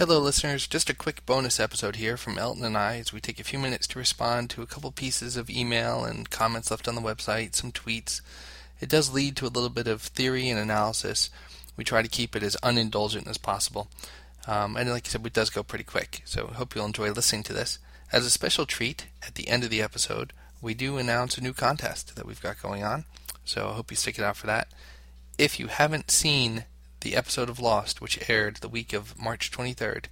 Hello, listeners. Just a quick bonus episode here from Elton and I as we take a few minutes to respond to a couple pieces of email and comments left on the website, some tweets. It does lead to a little bit of theory and analysis. We try to keep it as unindulgent as possible. Um, and like I said, it does go pretty quick, so I hope you'll enjoy listening to this. As a special treat, at the end of the episode, we do announce a new contest that we've got going on, so I hope you stick it out for that. If you haven't seen the episode of Lost, which aired the week of March 23rd,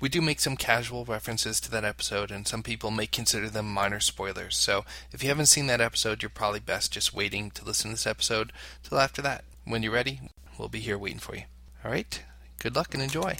we do make some casual references to that episode, and some people may consider them minor spoilers. So if you haven't seen that episode, you're probably best just waiting to listen to this episode till after that. When you're ready, we'll be here waiting for you. All right? Good luck and enjoy.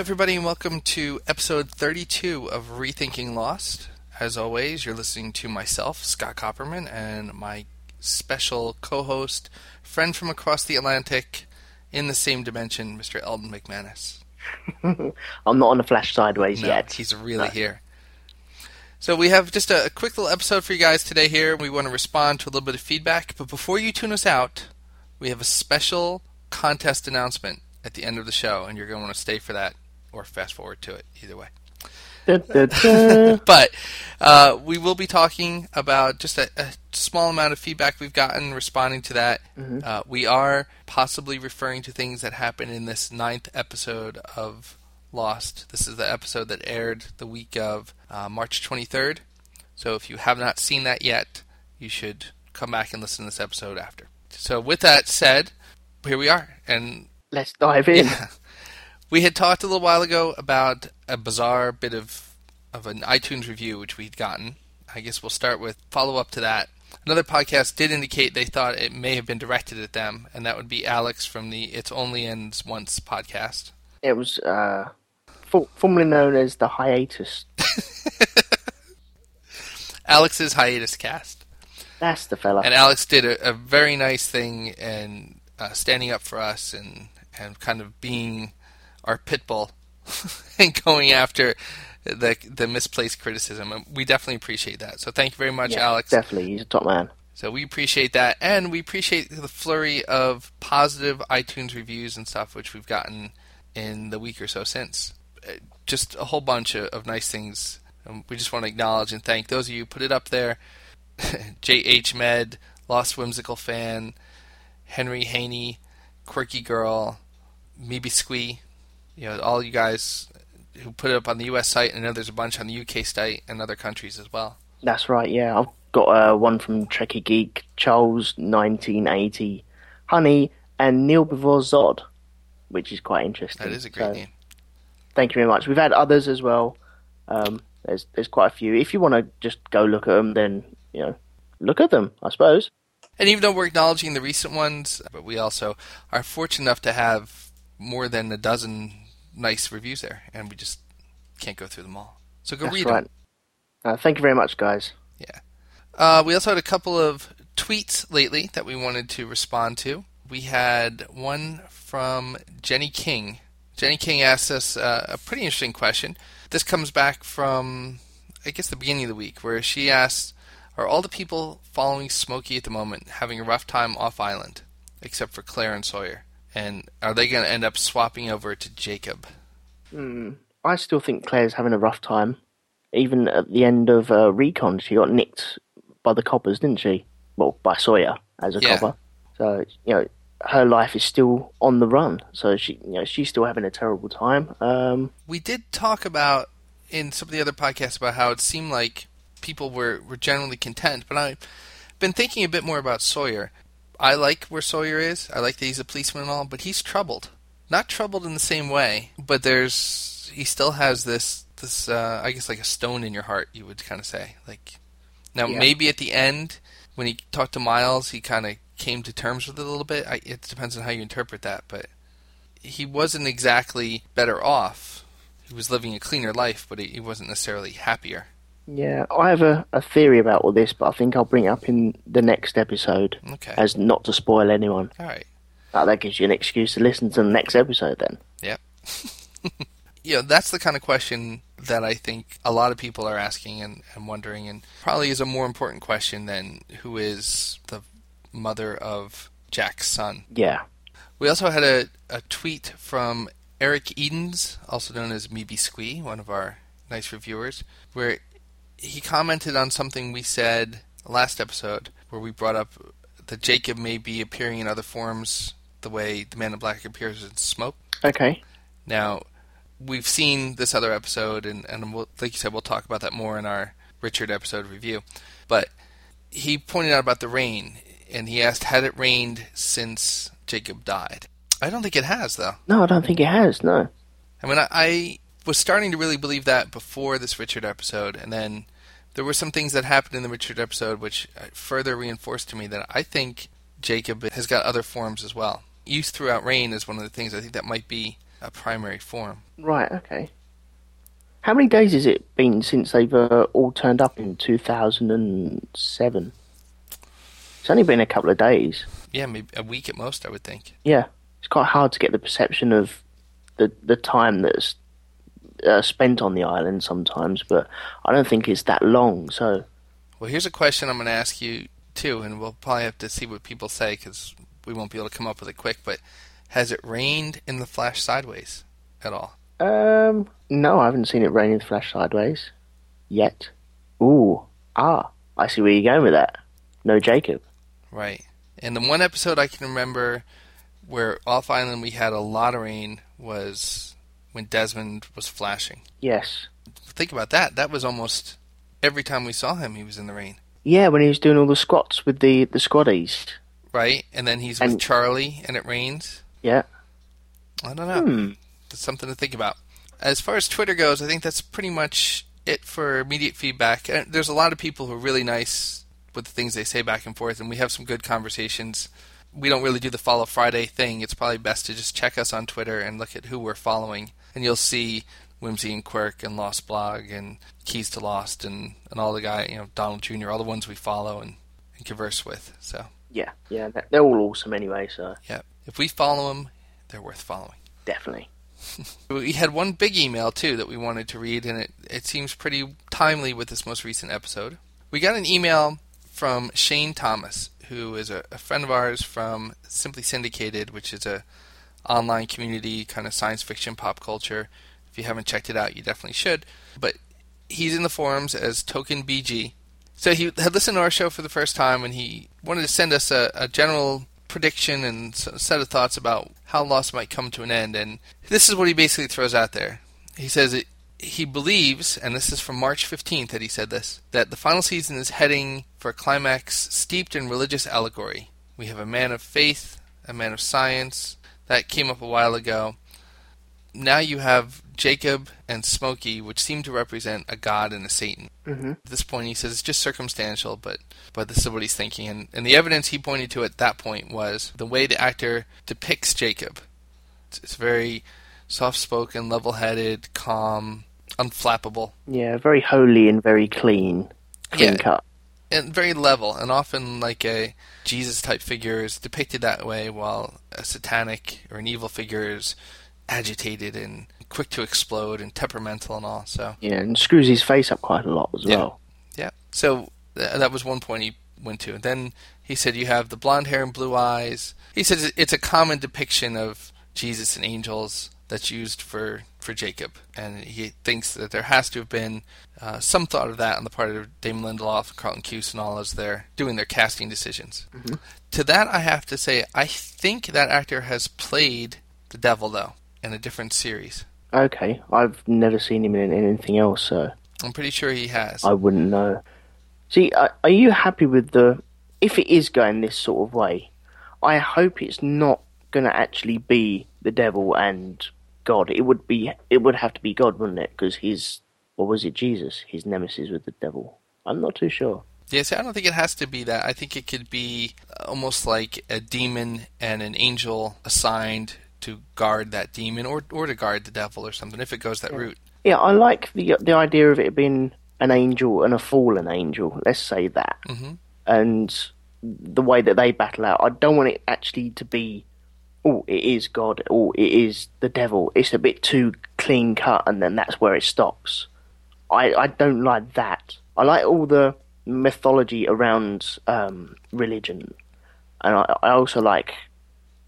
Everybody, and welcome to episode 32 of Rethinking Lost. As always, you're listening to myself, Scott Copperman, and my special co host, friend from across the Atlantic, in the same dimension, Mr. Eldon McManus. I'm not on the flash sideways No, yet. he's really No. here. So we have just a, a quick little episode for you guys today here. We want to respond to a little bit of feedback, but before you tune us out, we have a special contest announcement at the end of the show, and you're going to want to stay for that or fast forward to it, either way. But uh, we will be talking about just a, a small amount of feedback we've gotten responding to that. Uh, we are possibly referring to things that happened in this ninth episode of Lost. This is the episode that aired the week of uh, March 23rd. So if you have not seen that yet, you should come back and listen to this episode after. So with that said, here we are. And Let's dive in. yeah. We had talked a little while ago about a bizarre bit of of an iTunes review which we'd gotten. I guess we'll start with follow up to that. Another podcast did indicate they thought it may have been directed at them, and that would be Alex from the It's Only Ends Once podcast. It was uh, for, formerly known as the hiatus. Alex's hiatus cast. That's the fella. And Alex did a, a very nice thing and uh, standing up for us and, and kind of being our pit bull and going after the the misplaced criticism. And we definitely appreciate that. So thank you very much, Yeah, Alex. Definitely, he's a top man. So we appreciate that, and we appreciate the flurry of positive iTunes reviews and stuff which we've gotten in the week or so since. Uh, Just a whole bunch of, of nice things. Um, we just want to acknowledge and thank those of you who put it up there. J.H. Med, Lost Whimsical Fan, Henry Haney, Quirky Girl, Meeby Squee. You know, all you guys who put it up on the U.S. site, and I know there's a bunch on the UK site and other countries as well. That's right. Yeah, I've got uh, one from Trekkie Geek, Charles, 1980, Honey, and Neil before Zod, which is quite interesting. That is a great So, name. Thank you very much. We've had others as well. Um, there's there's quite a few. If you want to just go look at them, then you know, look at them. I suppose. And even though we're acknowledging the recent ones, but we also are fortunate enough to have more than a dozen nice reviews there, and we just can't go through them all. So go That's read right. them. Uh, thank you very much, guys. Uh, we also had a couple of tweets lately that we wanted to respond to. We had one from Jenny King. Jenny King asked us uh, a pretty interesting question. This comes back from, I guess, the beginning of the week, where she asked, "Are all the people following Smokey at the moment having a rough time off island, except for Claire and Sawyer? And are they going to end up swapping over to Jacob?" Hmm. I still think Claire's having a rough time. Even at the end of uh, Recon, she got nicked by the coppers, didn't she? Well, by Sawyer as a Yeah. copper. So you know, her life is still on the run. So she, you know, she's still having a terrible time. Um, we did talk about in some of the other podcasts about how it seemed like people were, were generally content, but I've been thinking a bit more about Sawyer. I like where Sawyer is. I like that he's a policeman and all, but he's troubled. Not troubled in the same way, but there's he still has this this uh, I guess like a stone in your heart, you would kind of say. Like now Yeah. maybe at the end when he talked to Miles, he kind of came to terms with it a little bit. I, it depends on how you interpret that, but he wasn't exactly better off. He was living a cleaner life, but he, he wasn't necessarily happier. Yeah, I have a, a theory about all this, but I think I'll bring it up in the next episode Okay. as not to spoil anyone. All right. Uh, that gives you an excuse to listen to the next episode then. Yeah. you know, that's the kind of question that I think a lot of people are asking and, and wondering, and probably is a more important question than who is the mother of Jack's son. Yeah. We also had a, a tweet from Eric Edens, also known as Meeby Squee, one of our nice reviewers, where he commented on something we said last episode, where we brought up that Jacob may be appearing in other forms the way the Man in Black appears in smoke. Okay. Now, we've seen this other episode, and, and we'll, like you said, we'll talk about that more in our Richard episode review. But he pointed out about the rain, and he asked, had it rained since Jacob died? I don't think it has, though. No, I don't think it has, no. I mean, I, I was starting to really believe that before this Richard episode, and then there were some things that happened in the Richard episode which uh, further reinforced to me that I think Jacob has got other forms as well. Use throughout rain is one of the things I think that might be a primary form. Right, okay. How many days has it been since they've uh, all turned up in 2007? It's only been a couple of days. Yeah, maybe a week at most, I would think. Yeah. It's quite hard to get the perception of the, the time that's uh, spent on the island sometimes, but I don't think it's that long, so. Well, here's a question I'm going to ask you too, and we'll probably have to see what people say because we won't be able to come up with it quick. But has it rained in the Flash sideways at all? Um, no, I haven't seen it rain in the Flash sideways. Yet. Ooh. Ah, I see where you're going with that. No Jacob. Right. And the one episode I can remember where off island we had a lot of rain was when Desmond was flashing. Yes. Think about that. That was almost every time we saw him, he was in the rain. Yeah, when he was doing all the squats with the, the squaddies. Right? And then he's with Charlie and it rains. Yeah. I don't know. Hmm. That's something to think about. As far as Twitter goes, I think that's pretty much it for immediate feedback. And There's a lot of people who are really nice with the things they say back and forth, and we have some good conversations. We don't really do the follow Friday thing. It's probably best to just check us on Twitter and look at who we're following, and you'll see Whimsy and Quirk and Lost Blog and Keys to Lost and, and all the guy, you know, Donald Jr., all the ones we follow and, and converse with. So, Yeah. Yeah, they're- all awesome anyway, so yeah, if we follow them, they're worth following. definitely. We had one big email too that we wanted to read, and it, it seems pretty timely with this most recent episode. We got an email from Shane Thomas, who is a, a friend of ours from Simply Syndicated, which is a online community kind of science fiction pop culture. If you haven't checked it out, you definitely should. But he's in the forums as Token BG. So he had listened to our show for the first time, and he wanted to send us a, a general prediction and set of thoughts about how Lost might come to an end. And this is what he basically throws out there. He says it, he believes, and this is from March 15th that he said this, that the final season is heading for a climax steeped in religious allegory. We have a man of faith, a man of science. That came up a while ago. Now you have Jacob and Smokey, which seem to represent a god and a Satan. Mm-hmm. At this point, he says it's just circumstantial, but but this is what he's thinking. And, and the evidence he pointed to at that point was the way the actor depicts Jacob. It's, it's very soft-spoken, level-headed, calm, unflappable, Yeah, very holy and very clean. Clean Yeah. cut. And very level. And often, like a Jesus-type figure is depicted that way, while a satanic or an evil figure is agitated and quick to explode and temperamental and all. So Yeah, and screws his face up quite a lot as Yeah. well. Yeah. So th- that was one point he went to. And then he said you have the blonde hair and blue eyes. He says it's a common depiction of Jesus and angels that's used for, for Jacob. And he thinks that there has to have been uh, some thought of that on the part of Damon Lindelof and Carlton Cuse and all as they're doing their casting decisions. To that, I have to say, I think that actor has played the devil, though, in a different series. Okay, I've never seen him in anything else, so I'm pretty sure he has. I wouldn't know. See, are are you happy with the? If it is going this sort of way, I hope it's not going to actually be the devil and God. It would be. It would have to be God, wouldn't it? Because he's or was it Jesus? His nemesis with the devil. I'm not too sure. Yeah, see, I don't think it has to be that. I think it could be almost like a demon and an angel assigned to guard that demon or or to guard the devil or something if it goes that route. Yeah, I like the the idea of it being an angel and a fallen angel. Let's say that. Mhm. And the way that they battle out, I don't want it actually to be, oh, it is God, or it is the devil. It's a bit too clean cut, and then that's where it stops. I, I don't like that. I like all the mythology around um, religion, and I, I also like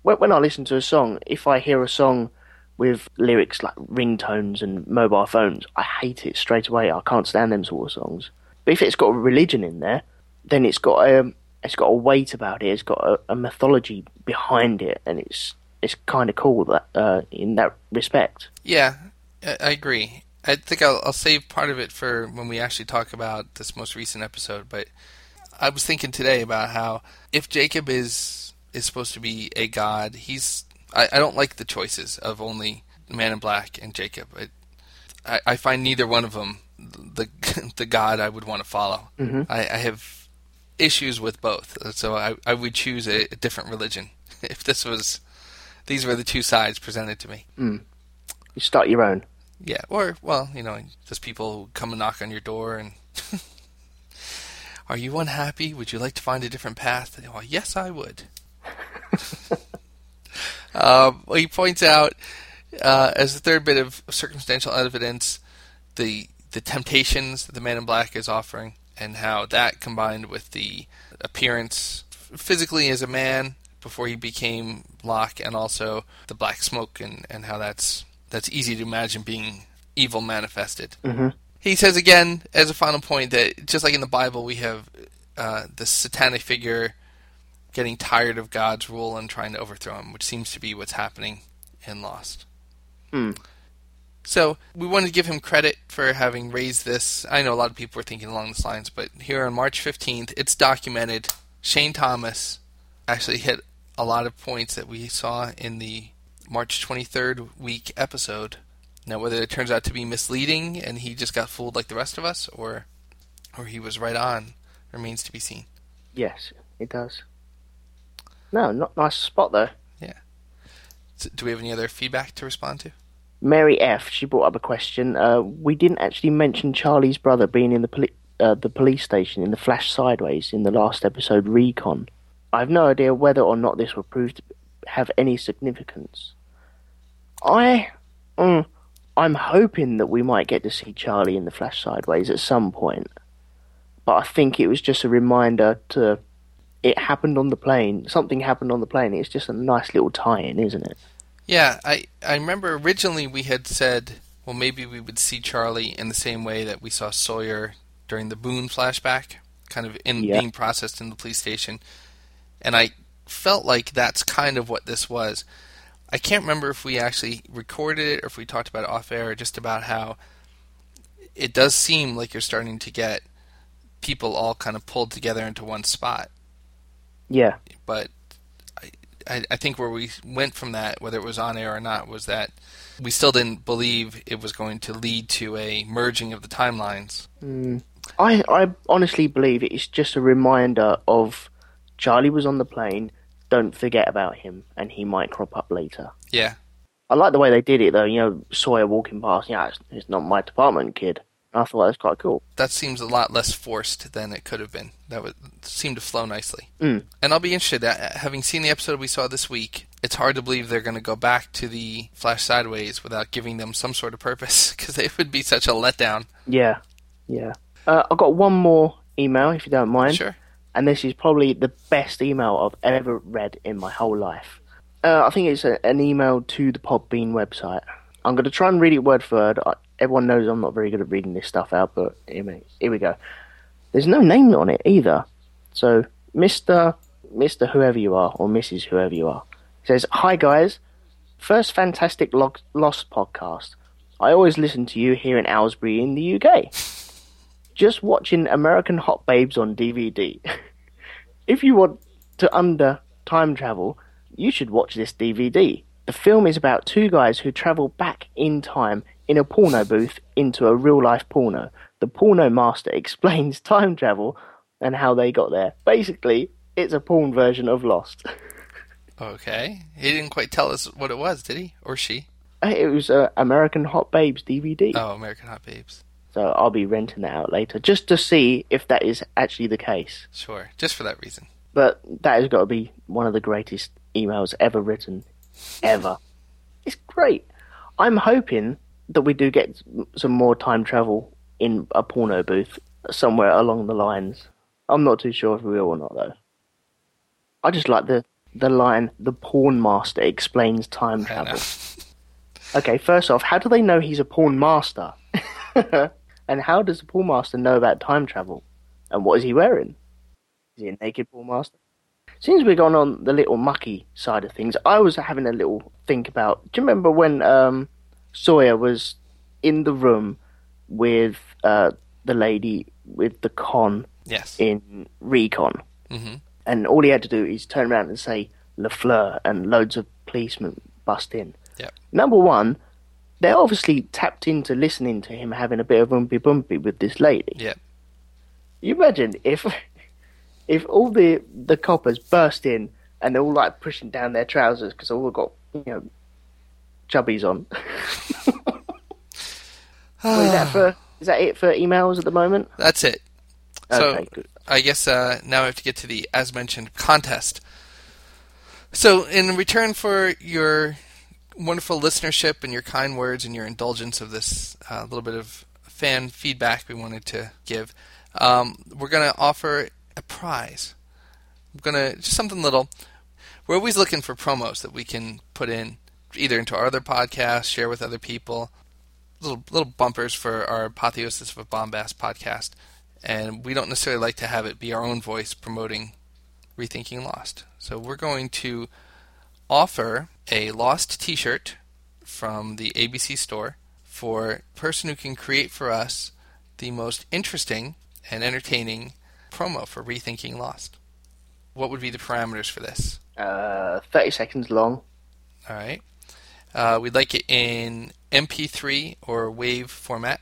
when, when I listen to a song. If I hear a song with lyrics like ringtones and mobile phones, I hate it straight away. I can't stand them sort of songs. But if it's got a religion in there, then it's got a it's got a weight about it. It's got a, a mythology behind it, and it's it's kind of cool that uh, in that respect. Yeah, I agree. I think I'll, I'll save part of it for when we actually talk about this most recent episode. But I was thinking today about how if Jacob is is supposed to be a god, he's I, I don't like the choices of only Man in Black and Jacob. I, I, I find neither one of them the the god I would want to follow. Mhm. I, I have issues with both, so I, I would choose a, a different religion if this was these were the two sides presented to me. You start your own. Yeah, or well, you know, just people who come and knock on your door and are you unhappy? Would you like to find a different path? Well, yes, I would. um, well, he points out uh, as the third bit of circumstantial evidence the the temptations that the Man in Black is offering, and how that combined with the appearance physically as a man before he became Locke, and also the black smoke, and, and how that's that's easy to imagine being evil manifested. hmm He says again, as a final point, that just like in the Bible, we have uh, the satanic figure getting tired of God's rule and trying to overthrow him, which seems to be what's happening in Lost. Hmm. So we want to give him credit for having raised this. I know a lot of people were thinking along these lines, but here on March 15th, it's documented. Shane Thomas actually hit a lot of points that we saw in the March 23rd week episode. Now, whether it turns out to be misleading and he just got fooled like the rest of us, or or he was right on, remains to be seen. Yes, it does. No, not nice spot though. So, do we have any other feedback to respond to? Mary F. She brought up a question. Uh, we didn't actually mention Charlie's brother being in the poli- uh, the police station in the Flash Sideways in the last episode, Recon. I have no idea whether or not this will prove to have any significance. I, mm, I'm hoping that we might get to see Charlie in the Flash Sideways at some point, but I think it was just a reminder to. It happened on the plane. Something happened on the plane. It's just a nice little tie-in, isn't it? Yeah, I I remember originally we had said, well, maybe we would see Charlie in the same way that we saw Sawyer during the Boone flashback, kind of in Yeah. being processed in the police station, and I felt like that's kind of what this was. I can't remember if we actually recorded it or if we talked about it off air, just about how it does seem like you're starting to get people all kind of pulled together into one spot Yeah. but I, I, think where we went from that, whether it was on air or not, was that we still didn't believe it was going to lead to a merging of the timelines. Mm. I, I honestly believe it's just a reminder of Charlie was on the plane. Don't forget about him, and he might crop up later. Yeah, I like the way they did it, though. You know, Sawyer walking past. Yeah, it's, it's not my department, kid. I thought that was quite cool. that seems a lot less forced than it could have been. That would seem to flow nicely. Mm. And I'll be interested. uh, Having seen the episode we saw this week, it's hard to believe they're going to go back to the Flash Sideways without giving them some sort of purpose, because it would be such a letdown. Yeah, yeah. Uh, I've got one more email, if you don't mind. Sure. and this is probably the best email I've ever read in my whole life. Uh, I think it's a, an email to the Podbean website. I'm going to try and read it word for word. I, everyone knows I'm not very good at reading this stuff out, but here we, go. There's no name on it either. So, Mr. Mr. Whoever you are, or Mrs. Whoever you are, says, Hi guys, first fantastic Lo- Lost podcast. I always listen to you here in Owlsbury in the UK just watching American Hot Babes on DVD. if you want to under time travel, you should watch this DVD. The film is about two guys who travel back in time in a porno booth into a real life porno. The porno master explains time travel and how they got there. Basically, it's a porn version of Lost. Okay. He didn't quite tell us what it was, did he? Or she? it was uh, American Hot Babes DVD. Oh, American Hot Babes. So I'll be renting that out later just to see if that is actually the case. Sure, just for that reason. But that has got to be one of the greatest emails ever written, ever. it's great. I'm hoping that we do get some more time travel in a porno booth somewhere along the lines. I'm not too sure if we will or not though. I just like the the line the porn master explains time travel. Okay, first off, how do they know he's a porn master? and how does the porn master know about time travel? And what is he wearing? Is he a naked porn master? Since we're gone on the little mucky side of things, I was having a little think about. Do you remember when um, Sawyer was in the room with uh, the lady with the con yes. in Recon? hmm and all he had to do is turn around and say Lafleur, and loads of policemen bust in. Yep. Number one, they're obviously tapped into listening to him having a bit of umpy bumpy with this lady. Yep. You imagine if if all the the coppers burst in and they're all like pushing down their trousers because all got you know chubbies on. Well, is that for is that it for emails at the moment? That's it. So good. I guess uh, now we have to get to the, as mentioned, contest. So, in return for your wonderful listenership and your kind words and your indulgence of this uh, little bit of fan feedback we wanted to give, um, we're going to offer a prize. We're going to just something little. We're always looking for promos that we can put in either into our other podcasts, share with other people, little little bumpers for our Apotheosis of a Bombast podcast and we don't necessarily like to have it be our own voice promoting Rethinking Lost. So we're going to offer a Lost T-shirt from the ABC store for a person who can create for us the most interesting and entertaining promo for Rethinking Lost. What would be the parameters for this? Uh, Thirty seconds long. All right. Uh, we'd like it in MP3 or WAV format.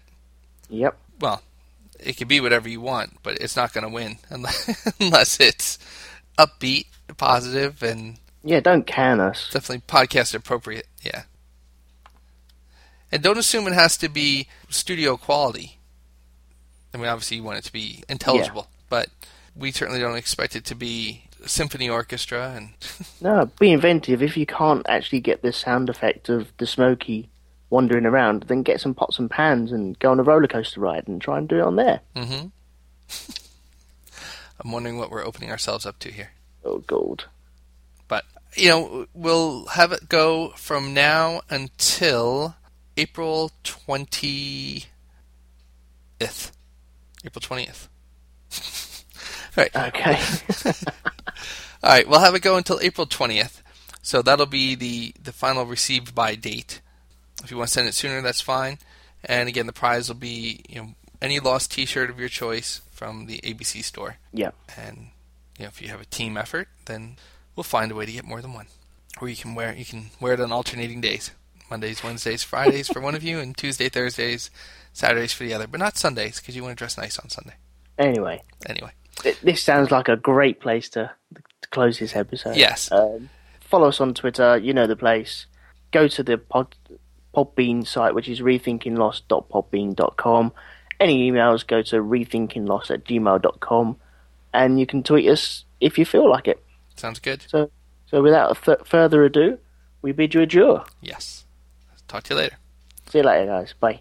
Yep. well, it could be whatever you want, but it's not going to win unless, unless it's upbeat, positive, and Yeah, don't can us. definitely podcast appropriate. Yeah. And don't assume it has to be studio quality. I mean, obviously, you want it to be intelligible, but we certainly don't expect it to be symphony orchestra. And No, be inventive. If you can't actually get the sound effect of the smoky wandering around, then get some pots and pans and go on a roller coaster ride and try and do it on there. hmm I'm wondering what we're opening ourselves up to here. Oh, God. But you know, we'll have it go from now until April twentieth. April twentieth. right. Okay. All right. We'll have it go until April twentieth. So that'll be the the final received by date. If you want to send it sooner, that's fine. And again, the prize will be you know any lost T-shirt of your choice from the ABC store. yeah. And you know, if you have a team effort, then we'll find a way to get more than one. Or you can wear you can wear it on alternating days. Mondays, Wednesdays, Fridays for one of you, and Tuesday, Thursdays, Saturdays for the other. But not Sundays because you want to dress nice on Sunday. Anyway, Anyway, this sounds like a great place to close this episode. Yes. Um, follow us on Twitter. You know the place. Go to the pod, Podbean site, which is rethinkinglost.podbean.com. Any emails, go to rethinkinglost at gmail.com. And you can tweet us if you feel like it. sounds good. So, so without th- further ado, we bid you adieu. Yes. Talk to you later. See you later, guys. Bye.